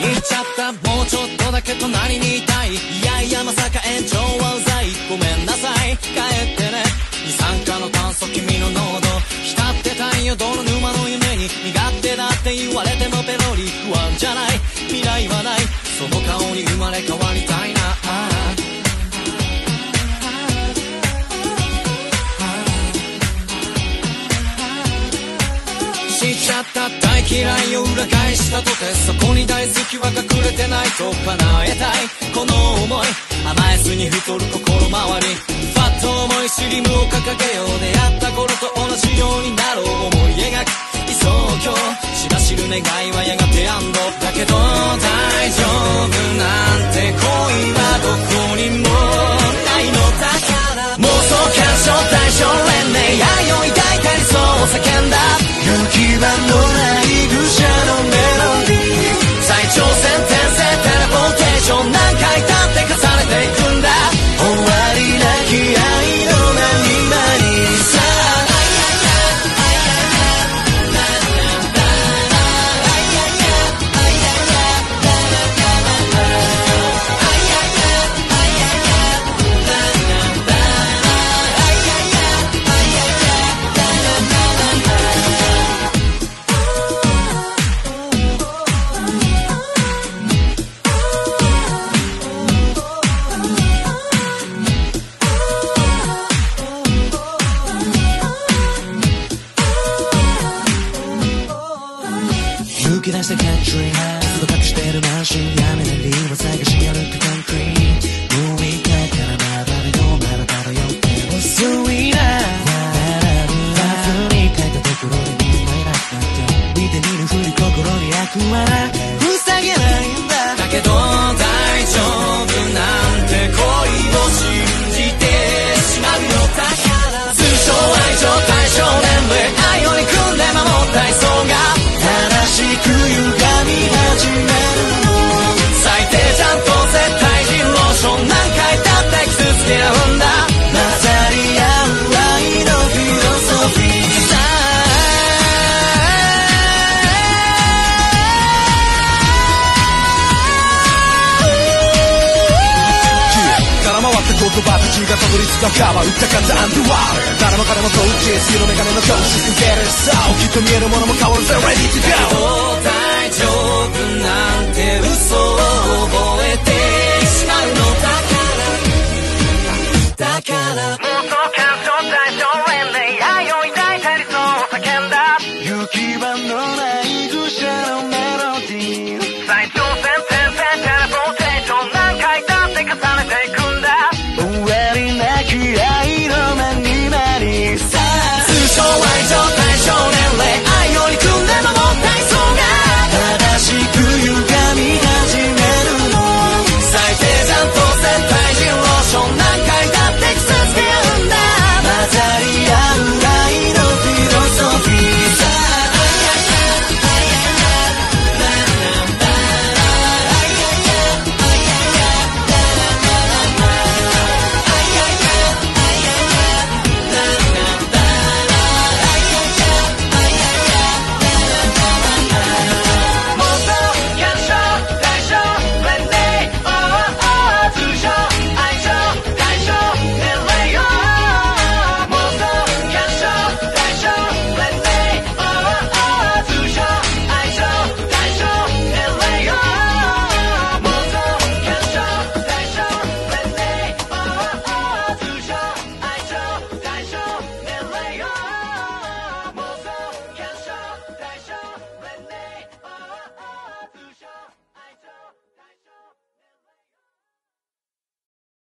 言っちゃった。もうちょっとだけ隣にいたい。いやいやまさか延長はうざい。ごめんなさい。帰ってね。二酸化の炭素君の濃度浸ってたんよ。泥沼の夢に。苦手だって言われてもペロリ。不安じゃない。未来はない。その顔に生まれ変わる。しちゃった大嫌いを裏返したとてそこに大好きは隠れてないと叶えたいこの思い甘えずに太る心回りファッと思いスリムを掲げよう出会った頃と同じようになろう思い描く理想郷しばしる願いき出したカントリーハウスと隠してる。マシンやめな理由を探し歩くコンクリート無理だからまだでもまだ漂って遅いなラフに書いたところでみんないなくなって見て見ぬふり心に悪はがたどり着くかは打った風アンドワー誰も彼も同時白メガネの教師受けるさ。きっと見えるものも変わるぜ。Ready to go 大丈夫なんて嘘を覚えて。しまうのだから。だから。妄想感想対象連盟愛を抱いた理想を叫んだ。行き場のない